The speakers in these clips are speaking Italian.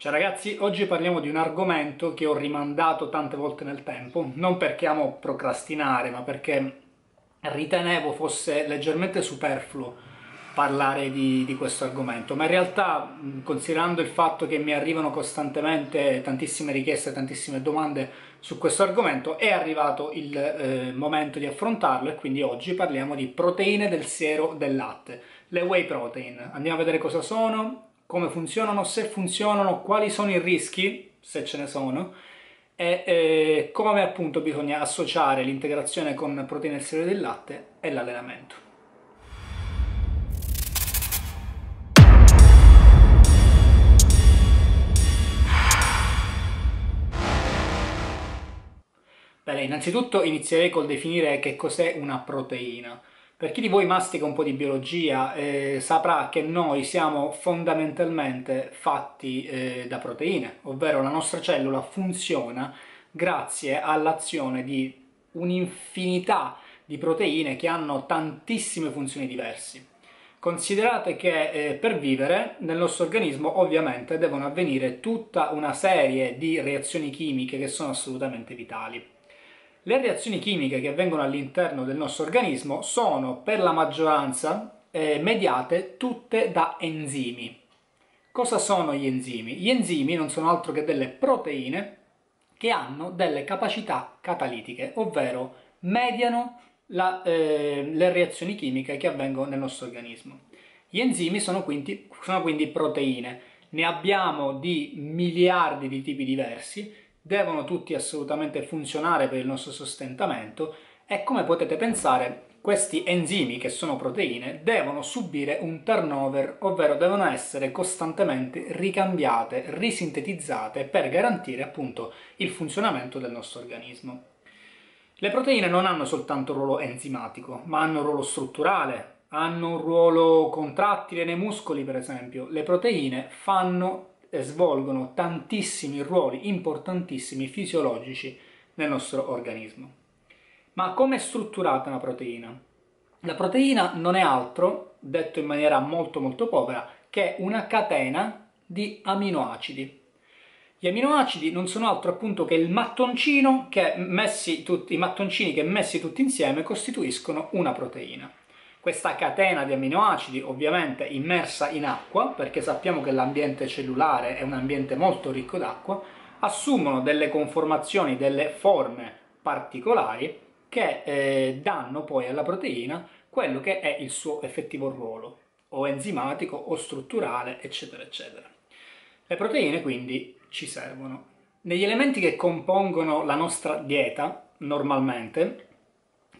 Ciao ragazzi, oggi parliamo di un argomento che ho rimandato tante volte nel tempo, non perché amo procrastinare, ma perché ritenevo fosse leggermente superfluo parlare di, di, questo argomento, ma in realtà considerando il fatto che mi arrivano costantemente tantissime richieste, tantissime domande su questo argomento, è arrivato il eh, momento di affrontarlo e quindi oggi parliamo di proteine del siero del latte, le whey protein. Andiamo a vedere cosa sono, come funzionano, se funzionano, quali sono i rischi, se ce ne sono, e eh, come appunto bisogna associare l'integrazione con proteine del serio del latte e l'allenamento. Bene, innanzitutto inizierei col definire che cos'è una proteina. Per chi di voi mastica un po' di biologia eh, saprà che noi siamo fondamentalmente fatti eh, da proteine, ovvero la nostra cellula funziona grazie all'azione di un'infinità di proteine che hanno tantissime funzioni diverse. Considerate che eh, per vivere nel nostro organismo ovviamente devono avvenire tutta una serie di reazioni chimiche che sono assolutamente vitali. Le reazioni chimiche che avvengono all'interno del nostro organismo sono per la maggioranza eh, mediate tutte da enzimi. Cosa sono gli enzimi? Gli enzimi non sono altro che delle proteine che hanno delle capacità catalitiche, ovvero mediano la, eh, le reazioni chimiche che avvengono nel nostro organismo. Gli enzimi sono quindi, sono quindi proteine, ne abbiamo di miliardi di tipi diversi devono tutti assolutamente funzionare per il nostro sostentamento e come potete pensare questi enzimi, che sono proteine, devono subire un turnover, ovvero devono essere costantemente ricambiate, risintetizzate per garantire appunto il funzionamento del nostro organismo. Le proteine non hanno soltanto un ruolo enzimatico, ma hanno un ruolo strutturale, hanno un ruolo contrattile nei muscoli per esempio. Le proteine fanno svolgono tantissimi ruoli importantissimi fisiologici nel nostro organismo. Ma come è strutturata una proteina? La proteina non è altro, detto in maniera molto molto povera, che una catena di aminoacidi. Gli aminoacidi non sono altro appunto che il mattoncino che messi tutti, i mattoncini che messi tutti insieme costituiscono una proteina questa catena di aminoacidi ovviamente immersa in acqua, perché sappiamo che l'ambiente cellulare è un ambiente molto ricco d'acqua, assumono delle conformazioni, delle forme particolari che eh, danno poi alla proteina quello che è il suo effettivo ruolo, o enzimatico o strutturale, eccetera, eccetera. Le proteine quindi ci servono. Negli elementi che compongono la nostra dieta, normalmente,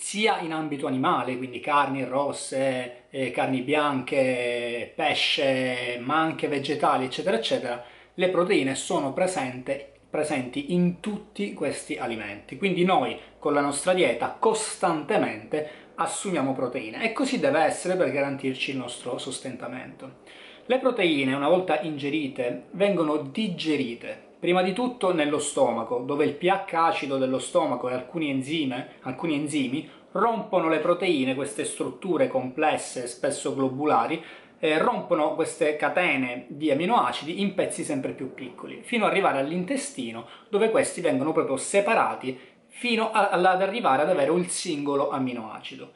sia in ambito animale, quindi carni rosse, eh, carni bianche, pesce, ma anche vegetali, eccetera, eccetera, le proteine sono presente, presenti in tutti questi alimenti. Quindi noi con la nostra dieta costantemente assumiamo proteine e così deve essere per garantirci il nostro sostentamento. Le proteine, una volta ingerite, vengono digerite Prima di tutto nello stomaco, dove il pH acido dello stomaco e alcuni, enzime, alcuni enzimi rompono le proteine, queste strutture complesse, spesso globulari, eh, rompono queste catene di aminoacidi in pezzi sempre più piccoli, fino ad arrivare all'intestino, dove questi vengono proprio separati fino ad arrivare ad avere un singolo aminoacido.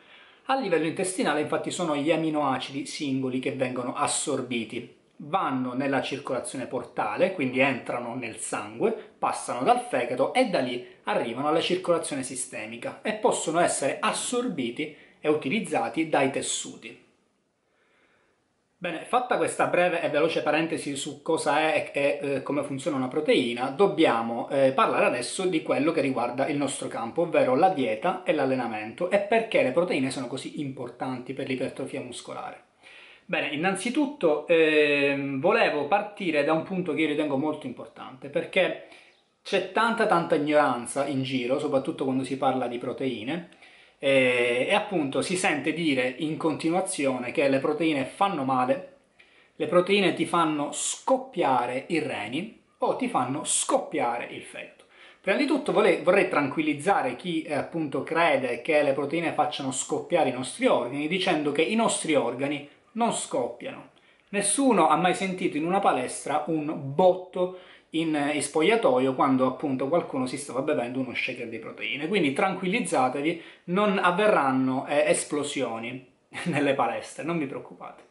A livello intestinale infatti sono gli aminoacidi singoli che vengono assorbiti vanno nella circolazione portale, quindi entrano nel sangue, passano dal fegato e da lì arrivano alla circolazione sistemica e possono essere assorbiti e utilizzati dai tessuti. Bene, fatta questa breve e veloce parentesi su cosa è e eh, come funziona una proteina, dobbiamo eh, parlare adesso di quello che riguarda il nostro campo, ovvero la dieta e l'allenamento e perché le proteine sono così importanti per l'ipertrofia muscolare. Bene, innanzitutto eh, volevo partire da un punto che io ritengo molto importante, perché c'è tanta tanta ignoranza in giro, soprattutto quando si parla di proteine, eh, e appunto si sente dire in continuazione che le proteine fanno male, le proteine ti fanno scoppiare i reni o ti fanno scoppiare il fegato. Prima di tutto vorrei, vorrei tranquillizzare chi eh, appunto crede che le proteine facciano scoppiare i nostri organi dicendo che i nostri organi non scoppiano. Nessuno ha mai sentito in una palestra un botto in, in spogliatoio quando appunto qualcuno si stava bevendo uno shaker di proteine. Quindi tranquillizzatevi, non avverranno eh, esplosioni nelle palestre, non vi preoccupate.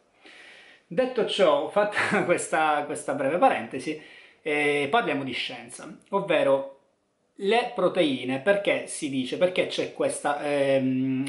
Detto ciò, fatta questa, questa breve parentesi, eh, parliamo di scienza, ovvero le proteine, perché si dice, perché c'è questa, ehm,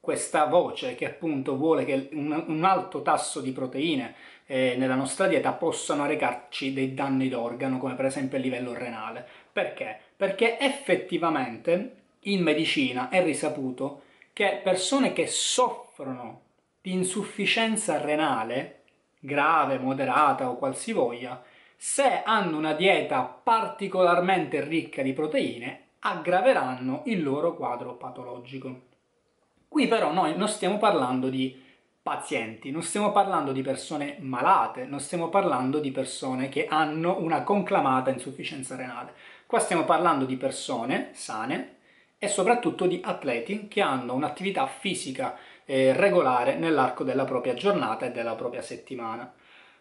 questa voce che appunto vuole che un, un alto tasso di proteine eh, nella nostra dieta possano recarci dei danni d'organo, come per esempio a livello renale. Perché? Perché effettivamente in medicina è risaputo che persone che soffrono di insufficienza renale, grave, moderata o qualsivoglia, se hanno una dieta particolarmente ricca di proteine, aggraveranno il loro quadro patologico. Qui però noi non stiamo parlando di pazienti, non stiamo parlando di persone malate, non stiamo parlando di persone che hanno una conclamata insufficienza renale. Qua stiamo parlando di persone sane e soprattutto di atleti che hanno un'attività fisica eh, regolare nell'arco della propria giornata e della propria settimana.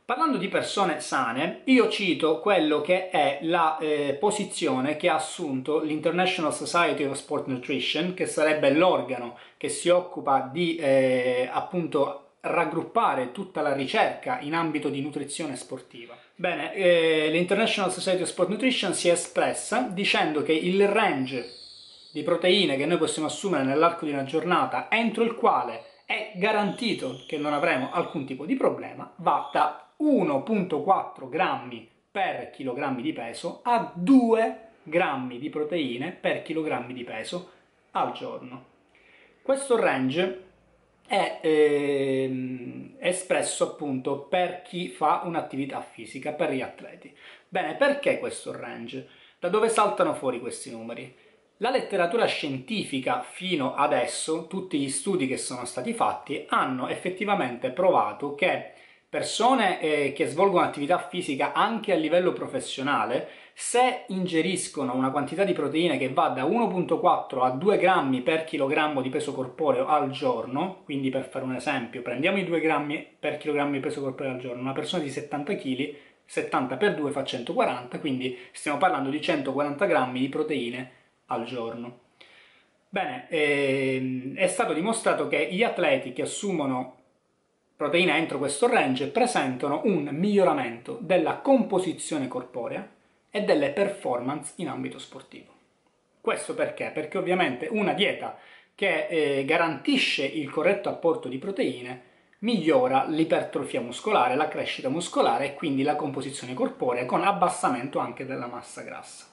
Parlando di persone sane, io cito quello che è la eh, posizione che ha assunto l'International Society of Sport Nutrition, che sarebbe l'organo che si occupa di eh, appunto raggruppare tutta la ricerca in ambito di nutrizione sportiva. Bene, eh, l'International Society of Sport Nutrition si è espressa dicendo che il range di proteine che noi possiamo assumere nell'arco di una giornata entro il quale è garantito che non avremo alcun tipo di problema va da 1.4 grammi per chilogrammi di peso a 2 grammi di proteine per chilogrammi di peso al giorno. Questo range è eh, espresso appunto per chi fa un'attività fisica, per gli atleti. Bene, perché questo range? Da dove saltano fuori questi numeri? La letteratura scientifica fino adesso, tutti gli studi che sono stati fatti, hanno effettivamente provato che persone eh, che svolgono attività fisica anche a livello professionale, se ingeriscono una quantità di proteine che va da 1.4 a 2 grammi per chilogrammo di peso corporeo al giorno, quindi per fare un esempio, prendiamo i 2 grammi per chilogrammo di peso corporeo al giorno, una persona di 70 kg, 70 per 2 fa 140, quindi stiamo parlando di 140 grammi di proteine al giorno. Bene, ehm, è stato dimostrato che gli atleti che assumono proteine entro questo range presentano un miglioramento della composizione corporea e delle performance in ambito sportivo. Questo perché? Perché ovviamente una dieta che eh, garantisce il corretto apporto di proteine migliora l'ipertrofia muscolare, la crescita muscolare e quindi la composizione corporea con abbassamento anche della massa grassa.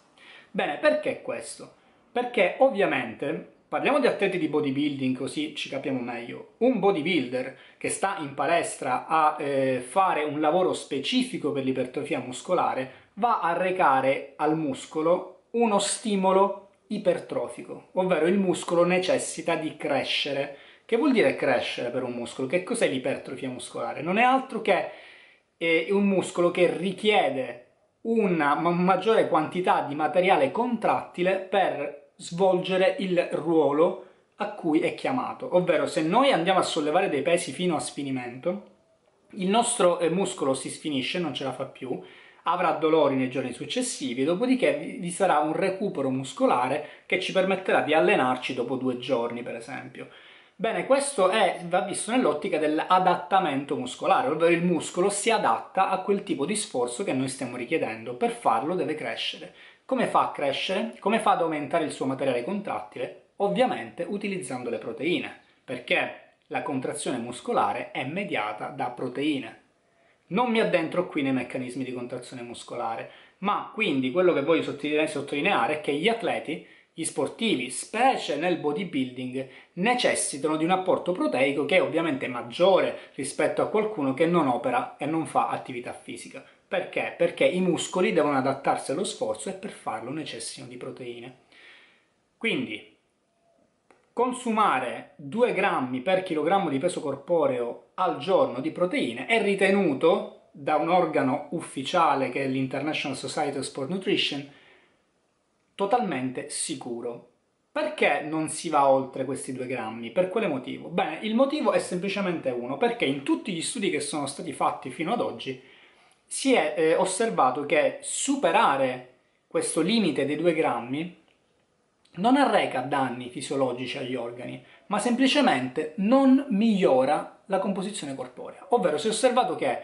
Bene, perché questo? Perché ovviamente Parliamo di atleti di bodybuilding così ci capiamo meglio. Un bodybuilder che sta in palestra a eh, fare un lavoro specifico per l'ipertrofia muscolare va a recare al muscolo uno stimolo ipertrofico, ovvero il muscolo necessita di crescere. Che vuol dire crescere per un muscolo? Che cos'è l'ipertrofia muscolare? Non è altro che eh, un muscolo che richiede una maggiore quantità di materiale contrattile per svolgere il ruolo a cui è chiamato, ovvero se noi andiamo a sollevare dei pesi fino a sfinimento, il nostro eh, muscolo si sfinisce, non ce la fa più, avrà dolori nei giorni successivi, dopodiché vi sarà un recupero muscolare che ci permetterà di allenarci dopo due giorni, per esempio. Bene, questo è, va visto nell'ottica dell'adattamento muscolare, ovvero il muscolo si adatta a quel tipo di sforzo che noi stiamo richiedendo, per farlo deve crescere. Come fa a crescere? Come fa ad aumentare il suo materiale contrattile? Ovviamente utilizzando le proteine, perché la contrazione muscolare è mediata da proteine. Non mi addentro qui nei meccanismi di contrazione muscolare, ma quindi quello che voglio sottolineare è che gli atleti, gli sportivi, specie nel bodybuilding, necessitano di un apporto proteico che è ovviamente maggiore rispetto a qualcuno che non opera e non fa attività fisica. Perché? Perché i muscoli devono adattarsi allo sforzo e per farlo necessitano di proteine. Quindi consumare 2 grammi per chilogrammo di peso corporeo al giorno di proteine è ritenuto da un organo ufficiale che è l'International Society of Sport Nutrition totalmente sicuro. Perché non si va oltre questi 2 grammi? Per quale motivo? Bene, il motivo è semplicemente uno, perché in tutti gli studi che sono stati fatti fino ad oggi si è eh, osservato che superare questo limite dei 2 grammi non arreca danni fisiologici agli organi, ma semplicemente non migliora la composizione corporea. Ovvero si è osservato che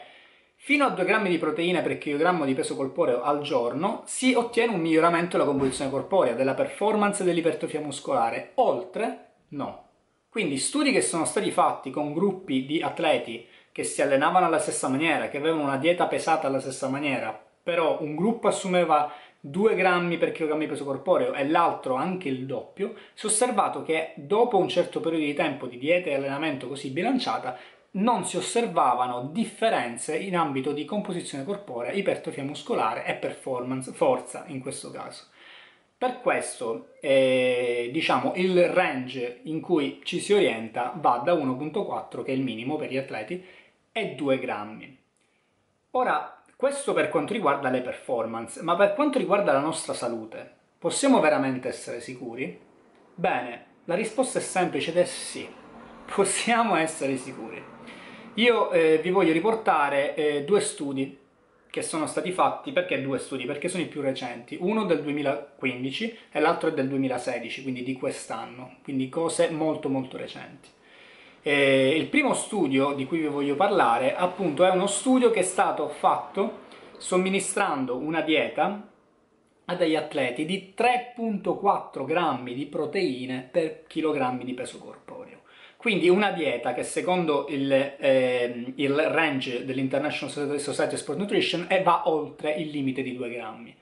Fino a 2 grammi di proteine per chilogrammo di peso corporeo al giorno si ottiene un miglioramento della composizione corporea, della performance dell'ipertrofia muscolare. Oltre, no. Quindi studi che sono stati fatti con gruppi di atleti che si allenavano alla stessa maniera, che avevano una dieta pesata alla stessa maniera, però un gruppo assumeva 2 grammi per chilogrammo di peso corporeo e l'altro anche il doppio, si è osservato che dopo un certo periodo di tempo di dieta e allenamento così bilanciata non si osservavano differenze in ambito di composizione corporea, ipertrofia muscolare e performance, forza in questo caso. Per questo, eh, diciamo, il range in cui ci si orienta va da 1.4, che è il minimo per gli atleti, e 2 grammi. Ora, questo per quanto riguarda le performance, ma per quanto riguarda la nostra salute, possiamo veramente essere sicuri? Bene, la risposta è semplice ed è sì, possiamo essere sicuri. Io eh, vi voglio riportare eh, due studi che sono stati fatti, perché due studi? Perché sono i più recenti, uno del 2015 e l'altro è del 2016, quindi di quest'anno, quindi cose molto molto recenti. Eh, il primo studio di cui vi voglio parlare appunto è uno studio che è stato fatto somministrando una dieta a degli atleti di 3.4 grammi di proteine per chilogrammi di peso corporeo. Quindi una dieta che secondo il, eh, il range dell'International Society of Sport Nutrition va oltre il limite di 2 grammi.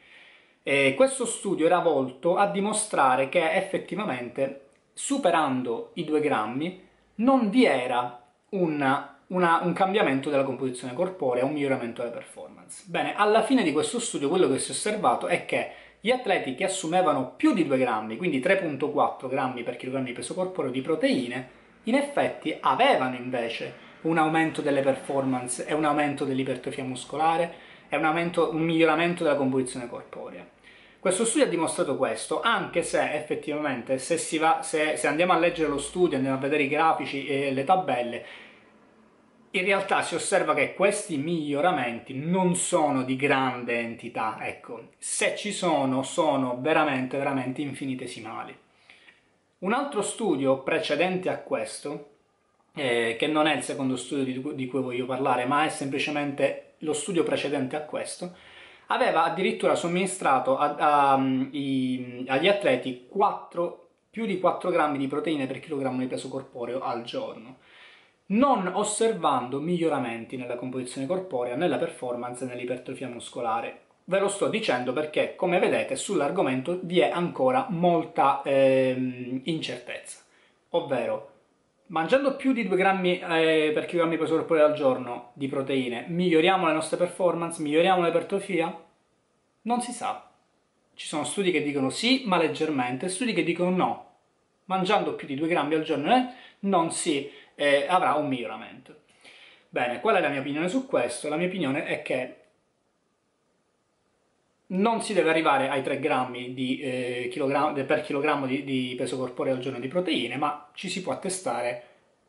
E questo studio era volto a dimostrare che effettivamente superando i 2 grammi non vi era una, una, un cambiamento della composizione corporea, un miglioramento della performance. Bene, alla fine di questo studio quello che si è osservato è che gli atleti che assumevano più di 2 grammi, quindi 3.4 grammi per chilogrammo di peso corporeo di proteine, in effetti avevano invece un aumento delle performance e un aumento dell'ipertrofia muscolare e un, aumento, un miglioramento della composizione corporea. Questo studio ha dimostrato questo, anche se effettivamente se, va, se, se andiamo a leggere lo studio, andiamo a vedere i grafici e le tabelle, in realtà si osserva che questi miglioramenti non sono di grande entità, ecco, se ci sono, sono veramente, veramente infinitesimali. Un altro studio precedente a questo, eh, che non è il secondo studio di, di cui voglio parlare, ma è semplicemente lo studio precedente a questo, aveva addirittura somministrato a, a, i, agli atleti 4, più di 4 grammi di proteine per chilogrammo di peso corporeo al giorno, non osservando miglioramenti nella composizione corporea, nella performance e nell'ipertrofia muscolare. Ve lo sto dicendo perché, come vedete, sull'argomento vi è ancora molta ehm, incertezza. Ovvero, mangiando più di 2 grammi eh, per chilogrammo di peso corporeo al giorno di proteine, miglioriamo le nostre performance, miglioriamo l'ipertrofia? Non si sa. Ci sono studi che dicono sì, ma leggermente, studi che dicono no. Mangiando più di 2 grammi al giorno eh, non si eh, avrà un miglioramento. Bene, qual è la mia opinione su questo? La mia opinione è che non si deve arrivare ai 3 grammi di, eh, per chilogrammo di, di, peso corporeo al giorno di proteine, ma ci si può attestare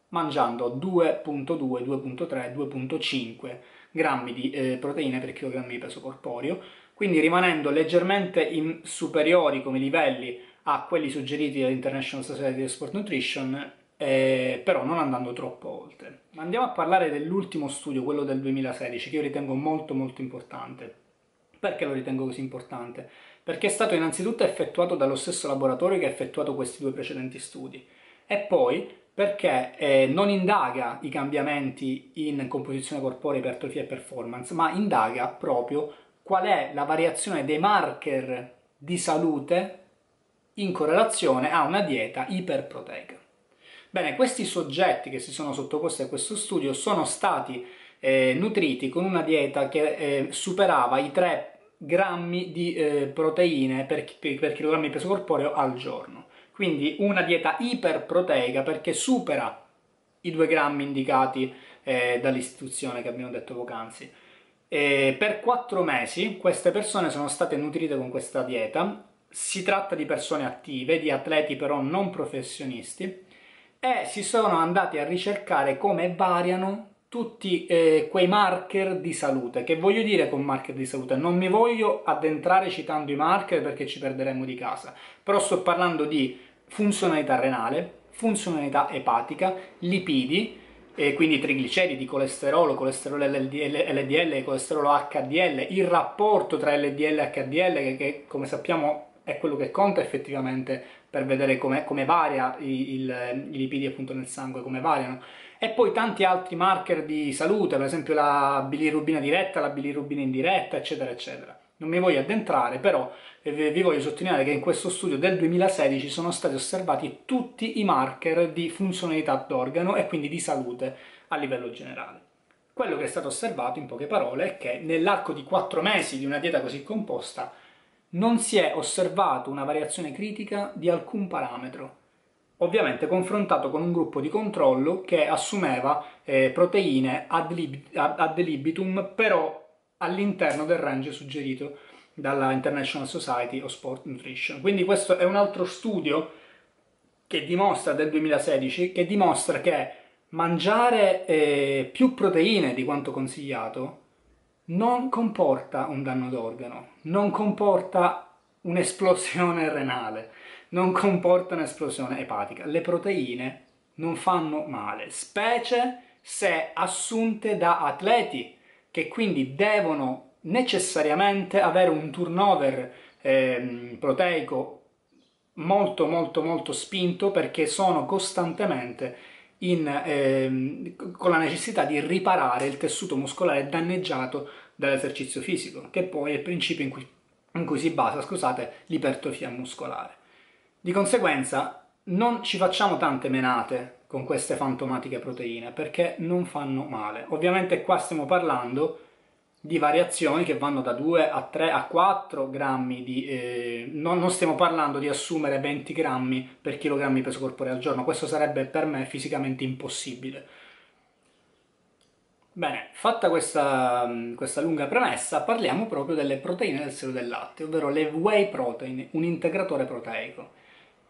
mangiando 2.2, 2.3, 2.5 grammi di eh, proteine per chilogrammo di peso corporeo, quindi rimanendo leggermente superiori come livelli a quelli suggeriti dall'International Society of Sport Nutrition, eh, però non andando troppo oltre. Andiamo a parlare dell'ultimo studio, quello del 2016, che io ritengo molto molto importante perché lo ritengo così importante? Perché è stato innanzitutto effettuato dallo stesso laboratorio che ha effettuato questi due precedenti studi e poi perché eh, non indaga i cambiamenti in composizione corporea, ipertrofia e performance, ma indaga proprio qual è la variazione dei marker di salute in correlazione a una dieta iperproteica. Bene, questi soggetti che si sono sottoposti a questo studio sono stati eh, nutriti con una dieta che eh, superava i 3 grammi di eh, proteine per, per chilogrammo di peso corporeo al giorno. Quindi una dieta iperproteica perché supera i 2 grammi indicati eh, dall'istituzione che abbiamo detto poc'anzi. per 4 mesi queste persone sono state nutrite con questa dieta si tratta di persone attive, di atleti però non professionisti, e si sono andati a ricercare come variano tutti eh, quei marker di salute. Che voglio dire con marker di salute? Non mi voglio addentrare citando i marker perché ci perderemo di casa, però sto parlando di funzionalità renale, funzionalità epatica, lipidi, eh, quindi trigliceridi, colesterolo, colesterolo LDL, LDL, colesterolo HDL, il rapporto tra LDL e HDL che, che come sappiamo è quello che conta effettivamente per vedere come, varia i, il, i lipidi appunto nel sangue, come variano. E poi tanti altri marker di salute, per esempio la bilirubina diretta, la bilirubina indiretta, eccetera, eccetera. Non mi voglio addentrare, però vi voglio sottolineare che in questo studio del 2016 sono stati osservati tutti i marker di funzionalità d'organo e quindi di salute a livello generale. Quello che è stato osservato, in poche parole, è che nell'arco di 4 mesi di una dieta così composta non si è osservato una variazione critica di alcun parametro, ovviamente confrontato con un gruppo di controllo che assumeva eh, proteine ad, lib ad libitum, però all'interno del range suggerito dalla International Society of Sport Nutrition. Quindi questo è un altro studio che dimostra, del 2016, che dimostra che mangiare eh, più proteine di quanto consigliato non comporta un danno d'organo, non comporta un'esplosione renale, non comporta un'esplosione epatica. Le proteine non fanno male, specie se assunte da atleti che quindi devono necessariamente avere un turnover eh, proteico molto molto molto spinto perché sono costantemente in, eh, con la necessità di riparare il tessuto muscolare danneggiato dall'esercizio fisico, che poi è il principio in cui, in cui si basa scusate, l'ipertrofia muscolare. Di conseguenza non ci facciamo tante menate con queste fantomatiche proteine perché non fanno male. Ovviamente qua stiamo parlando di variazioni che vanno da 2 a 3 a 4 grammi di... Eh, non, non, stiamo parlando di assumere 20 grammi per chilogrammo di peso corporeo al giorno, questo sarebbe per me fisicamente impossibile. Bene, fatta questa, questa lunga premessa, parliamo proprio delle proteine del seno del latte, ovvero le whey protein, un integratore proteico.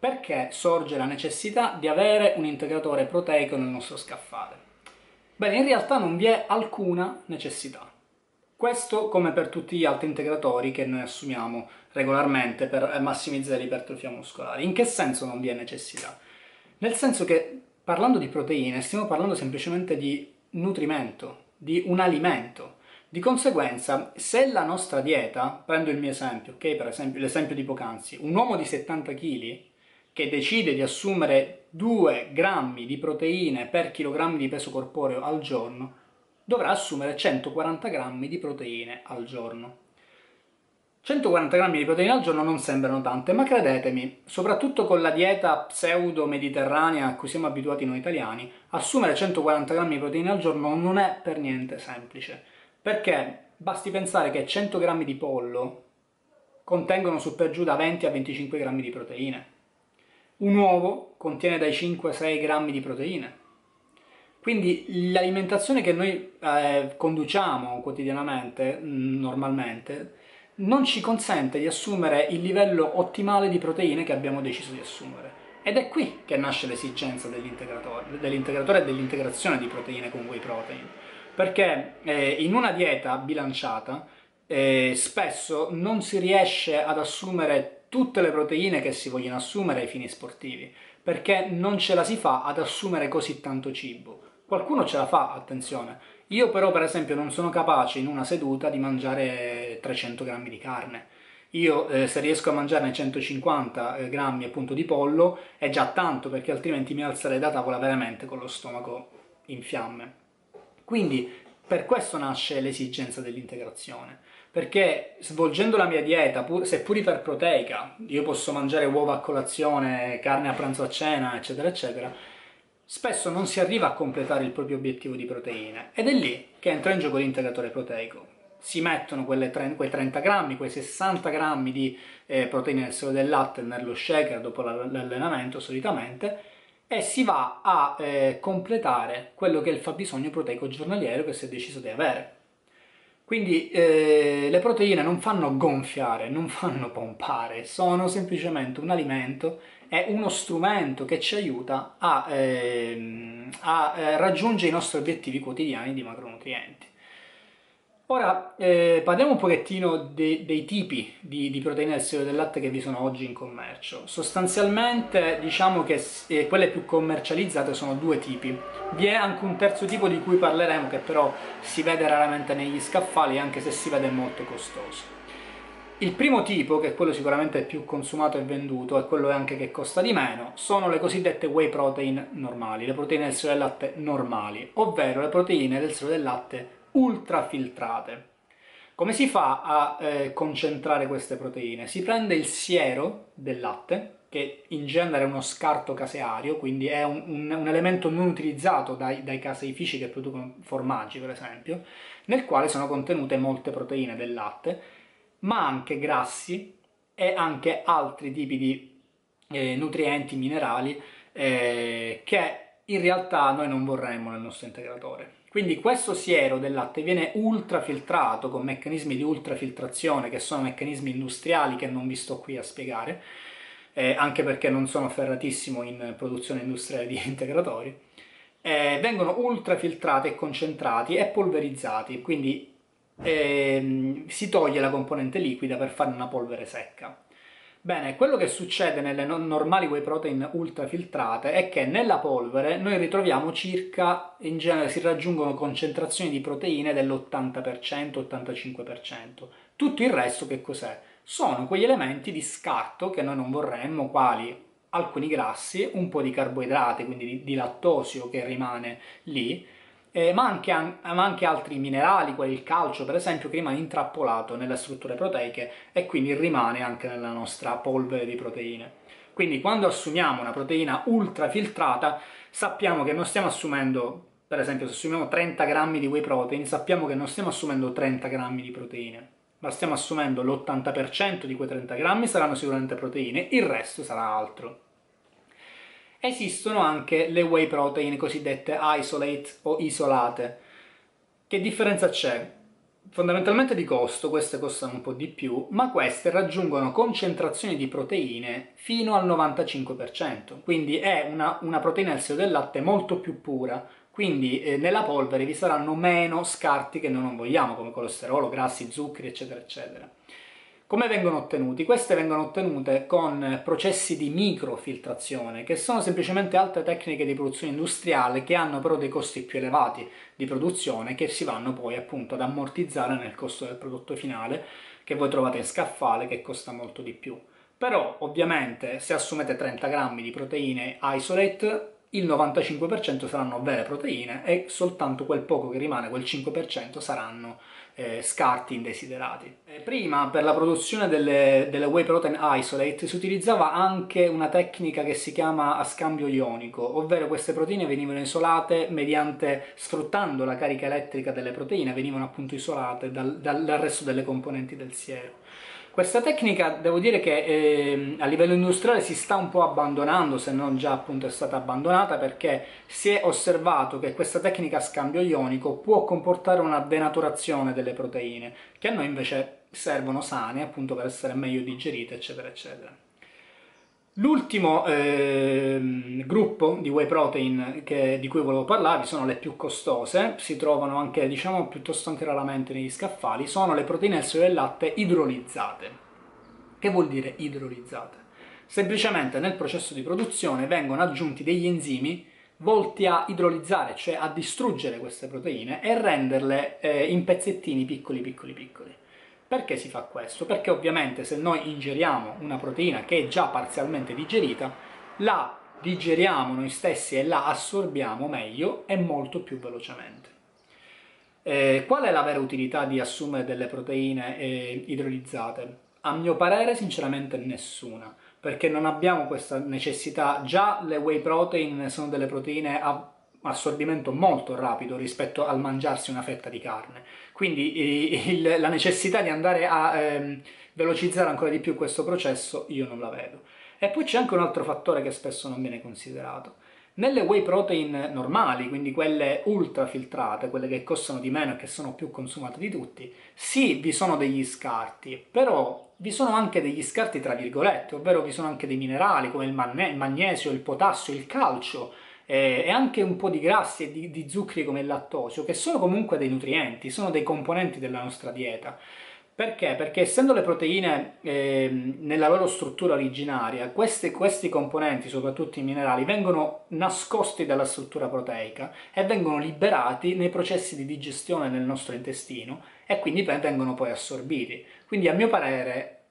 Perché sorge la necessità di avere un integratore proteico nel nostro scaffale? Bene, in realtà non vi è alcuna necessità. Questo come per tutti gli altri integratori che noi assumiamo regolarmente per massimizzare l'ipertrofia muscolare. In che senso non vi è necessità? Nel senso che parlando di proteine stiamo parlando semplicemente di nutrimento, di un alimento. Di conseguenza, se la nostra dieta, prendo il mio esempio, ok, per esempio l'esempio di poc'anzi, un uomo di 70 kg che decide di assumere 2 grammi di proteine per chilogrammo di peso corporeo al giorno, dovrà assumere 140 grammi di proteine al giorno. 140 grammi di proteine al giorno non sembrano tante, ma credetemi, soprattutto con la dieta pseudo-mediterranea a cui siamo abituati noi italiani, assumere 140 grammi di proteine al giorno non è per niente semplice, perché basti pensare che 100 grammi di pollo contengono su per giù da 20 a 25 grammi di proteine. Un uovo contiene dai 5 a 6 grammi di proteine. Quindi l'alimentazione che noi eh, conduciamo quotidianamente, mm, normalmente, non ci consente di assumere il livello ottimale di proteine che abbiamo deciso di assumere. Ed è qui che nasce l'esigenza dell'integratore, dell'integratore e dell'integrazione di proteine con whey protein. Perché eh, in una dieta bilanciata eh, spesso non si riesce ad assumere tutte le proteine che si vogliono assumere ai fini sportivi, perché non ce la si fa ad assumere così tanto cibo. Qualcuno ce la fa, attenzione. Io però per esempio non sono capace in una seduta di mangiare 300 grammi di carne. Io eh, se riesco a mangiarne 150 eh, grammi appunto di pollo è già tanto perché altrimenti mi alzerei da tavola veramente con lo stomaco in fiamme. Quindi per questo nasce l'esigenza dell'integrazione, perché svolgendo la mia dieta, pur, seppur iperproteica, io posso mangiare uova a colazione, carne a pranzo a cena, eccetera, eccetera, spesso non si arriva a completare il proprio obiettivo di proteine ed è lì che entra in gioco l'integratore proteico. Si mettono quelle, quei 30 grammi, quei 60 grammi di eh, proteine nel seno del latte nello shaker dopo l'allenamento solitamente e si va a eh, completare quello che è il fabbisogno proteico giornaliero che si è deciso di avere. Quindi eh, le proteine non fanno gonfiare, non fanno pompare, sono semplicemente un alimento, è uno strumento che ci aiuta a, eh, a eh, raggiungere i nostri obiettivi quotidiani di macronutrienti. Ora eh, parliamo un pochettino de, dei tipi di, di, proteine del seno del latte che vi sono oggi in commercio. Sostanzialmente diciamo che eh, quelle più commercializzate sono due tipi. Vi è anche un terzo tipo di cui parleremo che però si vede raramente negli scaffali anche se si vede molto costoso. Il primo tipo, che è quello sicuramente più consumato e venduto, e quello anche che costa di meno, sono le cosiddette whey protein normali, le proteine del seno del latte normali, ovvero le proteine del seno del latte ultrafiltrate. Come si fa a eh, concentrare queste proteine? Si prende il siero del latte, che in genere è uno scarto caseario, quindi è un, un, un elemento non utilizzato dai, dai, caseifici che producono formaggi, per esempio, nel quale sono contenute molte proteine del latte, ma anche grassi e anche altri tipi di eh, nutrienti, minerali, eh, che in realtà noi non vorremmo nel nostro integratore. Quindi questo siero del latte viene ultrafiltrato con meccanismi di ultrafiltrazione che sono meccanismi industriali che non vi sto qui a spiegare, eh, anche perché non sono ferratissimo in produzione industriale di integratori. Eh, vengono ultrafiltrati e concentrati e polverizzati, quindi eh, si toglie la componente liquida per fare una polvere secca. Bene, quello che succede nelle normali whey protein ultrafiltrate è che nella polvere noi ritroviamo circa, in genere si raggiungono concentrazioni di proteine dell'80%, 85%. Tutto il resto che cos'è? Sono quegli elementi di scarto che noi non vorremmo, quali alcuni grassi, un po' di carboidrati, quindi di, di lattosio che rimane lì, eh, ma, anche, ma, anche, altri minerali, quali il calcio per esempio, che rimane intrappolato nelle strutture proteiche e quindi rimane anche nella nostra polvere di proteine. Quindi quando assumiamo una proteina ultrafiltrata sappiamo che non stiamo assumendo, per esempio se assumiamo 30 grammi di whey protein, sappiamo che non stiamo assumendo 30 grammi di proteine, ma stiamo assumendo l'80% di quei 30 grammi saranno sicuramente proteine, il resto sarà altro esistono anche le whey protein cosiddette isolate o isolate. Che differenza c'è? Fondamentalmente di costo, queste costano un po' di più, ma queste raggiungono concentrazioni di proteine fino al 95%, quindi è una, una proteina del seno del latte molto più pura, quindi eh, nella polvere vi saranno meno scarti che noi non vogliamo, come colesterolo, grassi, zuccheri, eccetera, eccetera. Come vengono ottenuti? Queste vengono ottenute con processi di microfiltrazione, che sono semplicemente altre tecniche di produzione industriale che hanno però dei costi più elevati di produzione che si vanno poi appunto ad ammortizzare nel costo del prodotto finale che voi trovate in scaffale che costa molto di più. Però ovviamente se assumete 30 grammi di proteine isolate il 95% saranno vere proteine e soltanto quel poco che rimane, quel 5%, saranno eh, scarti indesiderati. Eh, prima per la produzione delle, delle, whey protein isolate si utilizzava anche una tecnica che si chiama a scambio ionico, ovvero queste proteine venivano isolate mediante sfruttando la carica elettrica delle proteine, venivano appunto isolate dal, dal resto delle componenti del siero. Questa tecnica devo dire che eh, a livello industriale si sta un po' abbandonando, se non già appunto è stata abbandonata, perché si è osservato che questa tecnica a scambio ionico può comportare una denaturazione delle proteine, che a noi invece servono sane appunto per essere meglio digerite, eccetera, eccetera. L'ultimo eh, gruppo di whey protein che, di cui volevo parlarvi sono le più costose, si trovano anche, diciamo, piuttosto anche raramente negli scaffali, sono le proteine del del latte idrolizzate. Che vuol dire idrolizzate? Semplicemente nel processo di produzione vengono aggiunti degli enzimi volti a idrolizzare, cioè a distruggere queste proteine e renderle eh, in pezzettini piccoli piccoli piccoli. Perché si fa questo? Perché ovviamente se noi ingeriamo una proteina che è già parzialmente digerita, la digeriamo noi stessi e la assorbiamo meglio e molto più velocemente. Eh, qual è la vera utilità di assumere delle proteine eh, idrolizzate? A mio parere sinceramente nessuna, perché non abbiamo questa necessità, già le whey protein sono delle proteine a assorbimento molto rapido rispetto al mangiarsi una fetta di carne. Quindi il, la necessità di andare a ehm, velocizzare ancora di più questo processo io non la vedo. E poi c'è anche un altro fattore che spesso non viene considerato. Nelle whey protein normali, quindi quelle ultra filtrate, quelle che costano di meno e che sono più consumate di tutti, sì, vi sono degli scarti, però vi sono anche degli scarti tra virgolette, ovvero vi sono anche dei minerali come il, magnesio, il potassio, il calcio, eh, e anche un po' di grassi e di, di zuccheri come il lattosio, che sono comunque dei nutrienti, sono dei componenti della nostra dieta. Perché? Perché essendo le proteine eh, nella loro struttura originaria, questi, questi componenti, soprattutto i minerali, vengono nascosti dalla struttura proteica e vengono liberati nei processi di digestione nel nostro intestino e quindi vengono poi assorbiti. Quindi a mio parere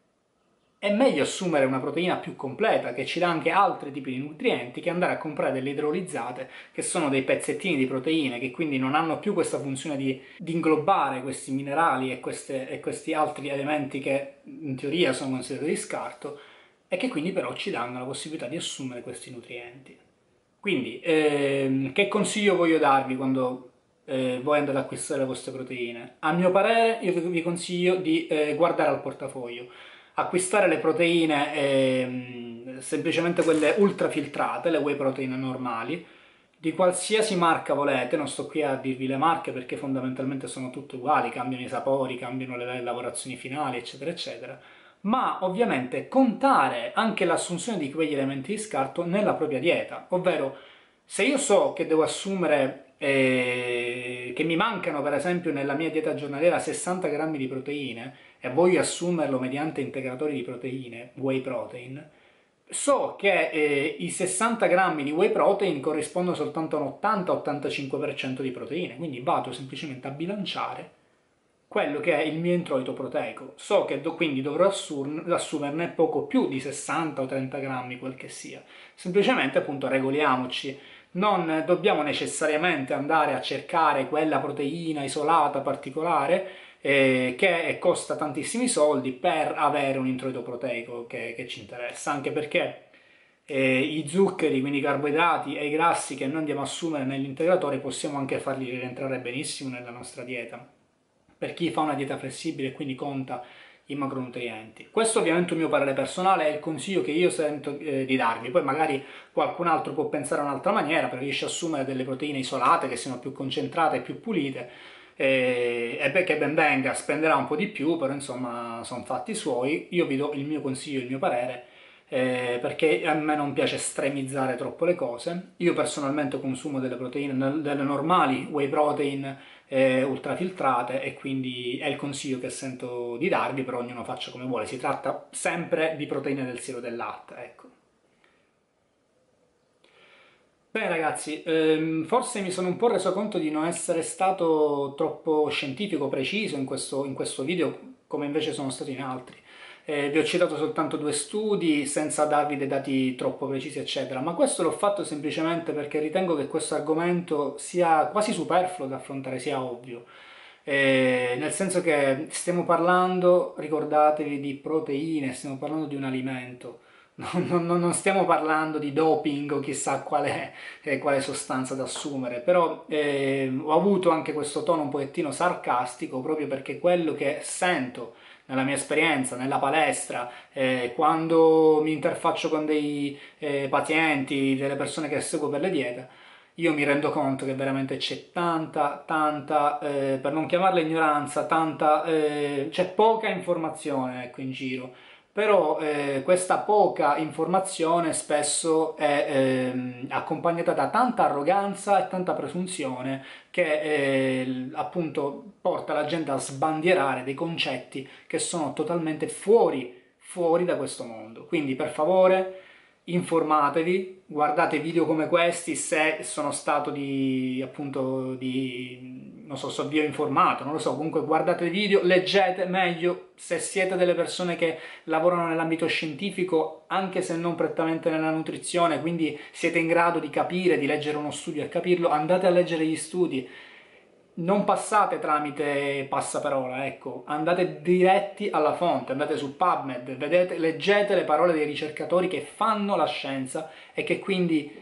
è meglio assumere una proteina più completa che ci dà anche altri tipi di nutrienti che andare a comprare delle idrolizzate che sono dei pezzettini di proteine che quindi non hanno più questa funzione di, di inglobare questi minerali e, queste, e, questi altri elementi che in teoria sono considerati di scarto e che quindi però ci danno la possibilità di assumere questi nutrienti. Quindi ehm, che consiglio voglio darvi quando eh, voi andate ad acquistare le vostre proteine? A mio parere io vi consiglio di eh, guardare al portafoglio acquistare le proteine eh, semplicemente quelle ultrafiltrate, le whey protein normali, di qualsiasi marca volete, non sto qui a dirvi le marche perché fondamentalmente sono tutte uguali, cambiano i sapori, cambiano le lavorazioni finali, eccetera, eccetera, ma ovviamente contare anche l'assunzione di quegli elementi di scarto nella propria dieta, ovvero se io so che devo assumere, eh, che mi mancano per esempio nella mia dieta giornaliera 60 grammi di proteine, e voglio assumerlo mediante integratori di proteine, whey protein, so che eh, i 60 grammi di whey protein corrispondono soltanto a un 80-85% di proteine, quindi vado semplicemente a bilanciare quello che è il mio introito proteico. So che do, quindi dovrò assumerne poco più di 60 o 30 grammi, quel che sia. Semplicemente appunto regoliamoci non dobbiamo necessariamente andare a cercare quella proteina isolata particolare eh, che costa tantissimi soldi per avere un introito proteico che, che ci interessa, anche perché eh, i zuccheri, quindi i carboidrati e i grassi che noi andiamo a assumere nell'integratore possiamo anche farli rientrare benissimo nella nostra dieta. Per chi fa una dieta flessibile e quindi conta i macronutrienti. Questo ovviamente è un mio parere personale, è il consiglio che io sento eh, di darvi, poi magari qualcun altro può pensare a un'altra maniera, preferisce assumere delle proteine isolate che siano più concentrate e più pulite, e, e beh, che ben venga, spenderà un po' di più, però insomma sono fatti suoi, io vi do il mio consiglio, il mio parere, eh, perché a me non piace estremizzare troppo le cose. Io personalmente consumo delle proteine, delle normali whey protein eh, ultrafiltrate e quindi è il consiglio che sento di darvi, però ognuno faccia come vuole. Si tratta sempre di proteine del siero del latte, ecco. Bene ragazzi, ehm, forse mi sono un po' reso conto di non essere stato troppo scientifico, preciso in questo, in questo video, come invece sono stato in altri. Eh, vi ho citato soltanto due studi senza darvi dei dati troppo precisi, eccetera, ma questo l'ho fatto semplicemente perché ritengo che questo argomento sia quasi superfluo da affrontare, sia ovvio. Eh, nel senso che stiamo parlando, ricordatevi, di proteine, stiamo parlando di un alimento non, non, non, stiamo parlando di doping o chissà quale, eh, quale sostanza da assumere, però eh, ho avuto anche questo tono un pochettino sarcastico proprio perché quello che sento nella mia esperienza, nella palestra, eh, quando mi interfaccio con dei eh, pazienti, delle persone che seguo per le diete, io mi rendo conto che veramente c'è tanta, tanta, eh, per non chiamarla ignoranza, tanta, eh, c'è poca informazione ecco, in giro però eh, questa poca informazione spesso è eh, accompagnata da tanta arroganza e tanta presunzione che eh, appunto porta la gente a sbandierare dei concetti che sono totalmente fuori, fuori da questo mondo. Quindi per favore informatevi, guardate video come questi se sono stato di, appunto, di, non so, so vi ho informato, non lo so, comunque guardate video, leggete meglio, se siete delle persone che lavorano nell'ambito scientifico, anche se non prettamente nella nutrizione, quindi siete in grado di capire, di leggere uno studio e capirlo, andate a leggere gli studi, non passate tramite passaparola, ecco, andate diretti alla fonte, andate su PubMed, vedete, leggete le parole dei ricercatori che fanno la scienza e che quindi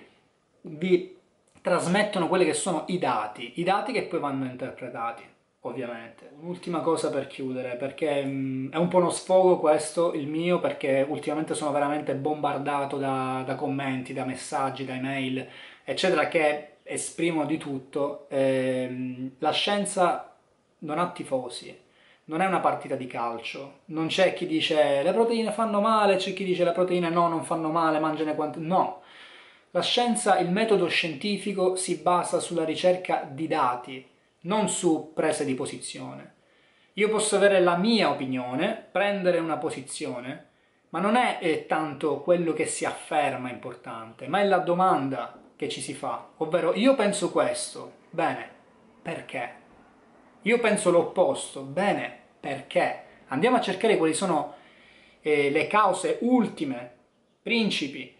vi trasmettono quelli che sono i dati, i dati che poi vanno interpretati, ovviamente. Un'ultima cosa per chiudere, perché mh, mm, è un po' uno sfogo questo, il mio, perché ultimamente sono veramente bombardato da, da commenti, da messaggi, da email, eccetera, che esprimono di tutto, ehm, la scienza non ha tifosi, non è una partita di calcio, non c'è chi dice le proteine fanno male, c'è chi dice le proteine no, non fanno male, mangiane quante... No, la scienza, il metodo scientifico si basa sulla ricerca di dati, non su prese di posizione. Io posso avere la mia opinione, prendere una posizione, ma non è eh, tanto quello che si afferma importante, ma è la domanda che ci si fa, ovvero io penso questo, bene, perché? Io penso l'opposto, bene, perché? Andiamo a cercare quali sono eh, le cause ultime, principi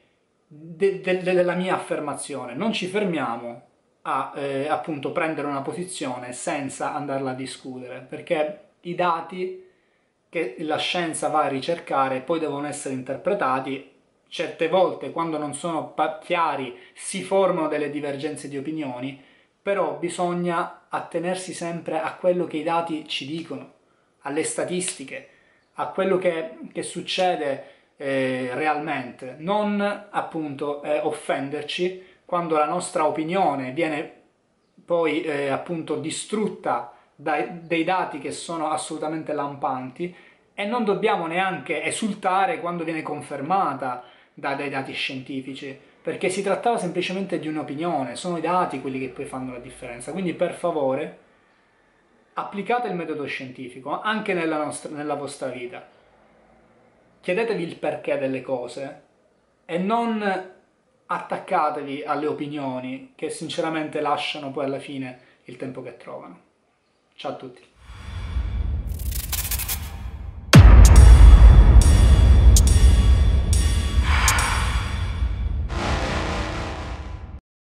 de, de, de, della mia affermazione. Non ci fermiamo a eh, appunto prendere una posizione senza andarla a discutere, perché i dati che la scienza va a ricercare poi devono essere interpretati certe volte quando non sono chiari si formano delle divergenze di opinioni però bisogna attenersi sempre a quello che i dati ci dicono alle statistiche a quello che, che succede eh, realmente. Non appunto eh, offenderci quando la nostra opinione viene poi eh, appunto distrutta dai, dei dati che sono assolutamente lampanti e non dobbiamo neanche esultare quando viene confermata da, dai dati scientifici, perché si trattava semplicemente di un'opinione, sono i dati quelli che poi fanno la differenza. Quindi per favore applicate il metodo scientifico anche nella, nostra, nella vostra vita. Chiedetevi il perché delle cose e non attaccatevi alle opinioni che sinceramente lasciano poi alla fine il tempo che trovano. Ciao a tutti.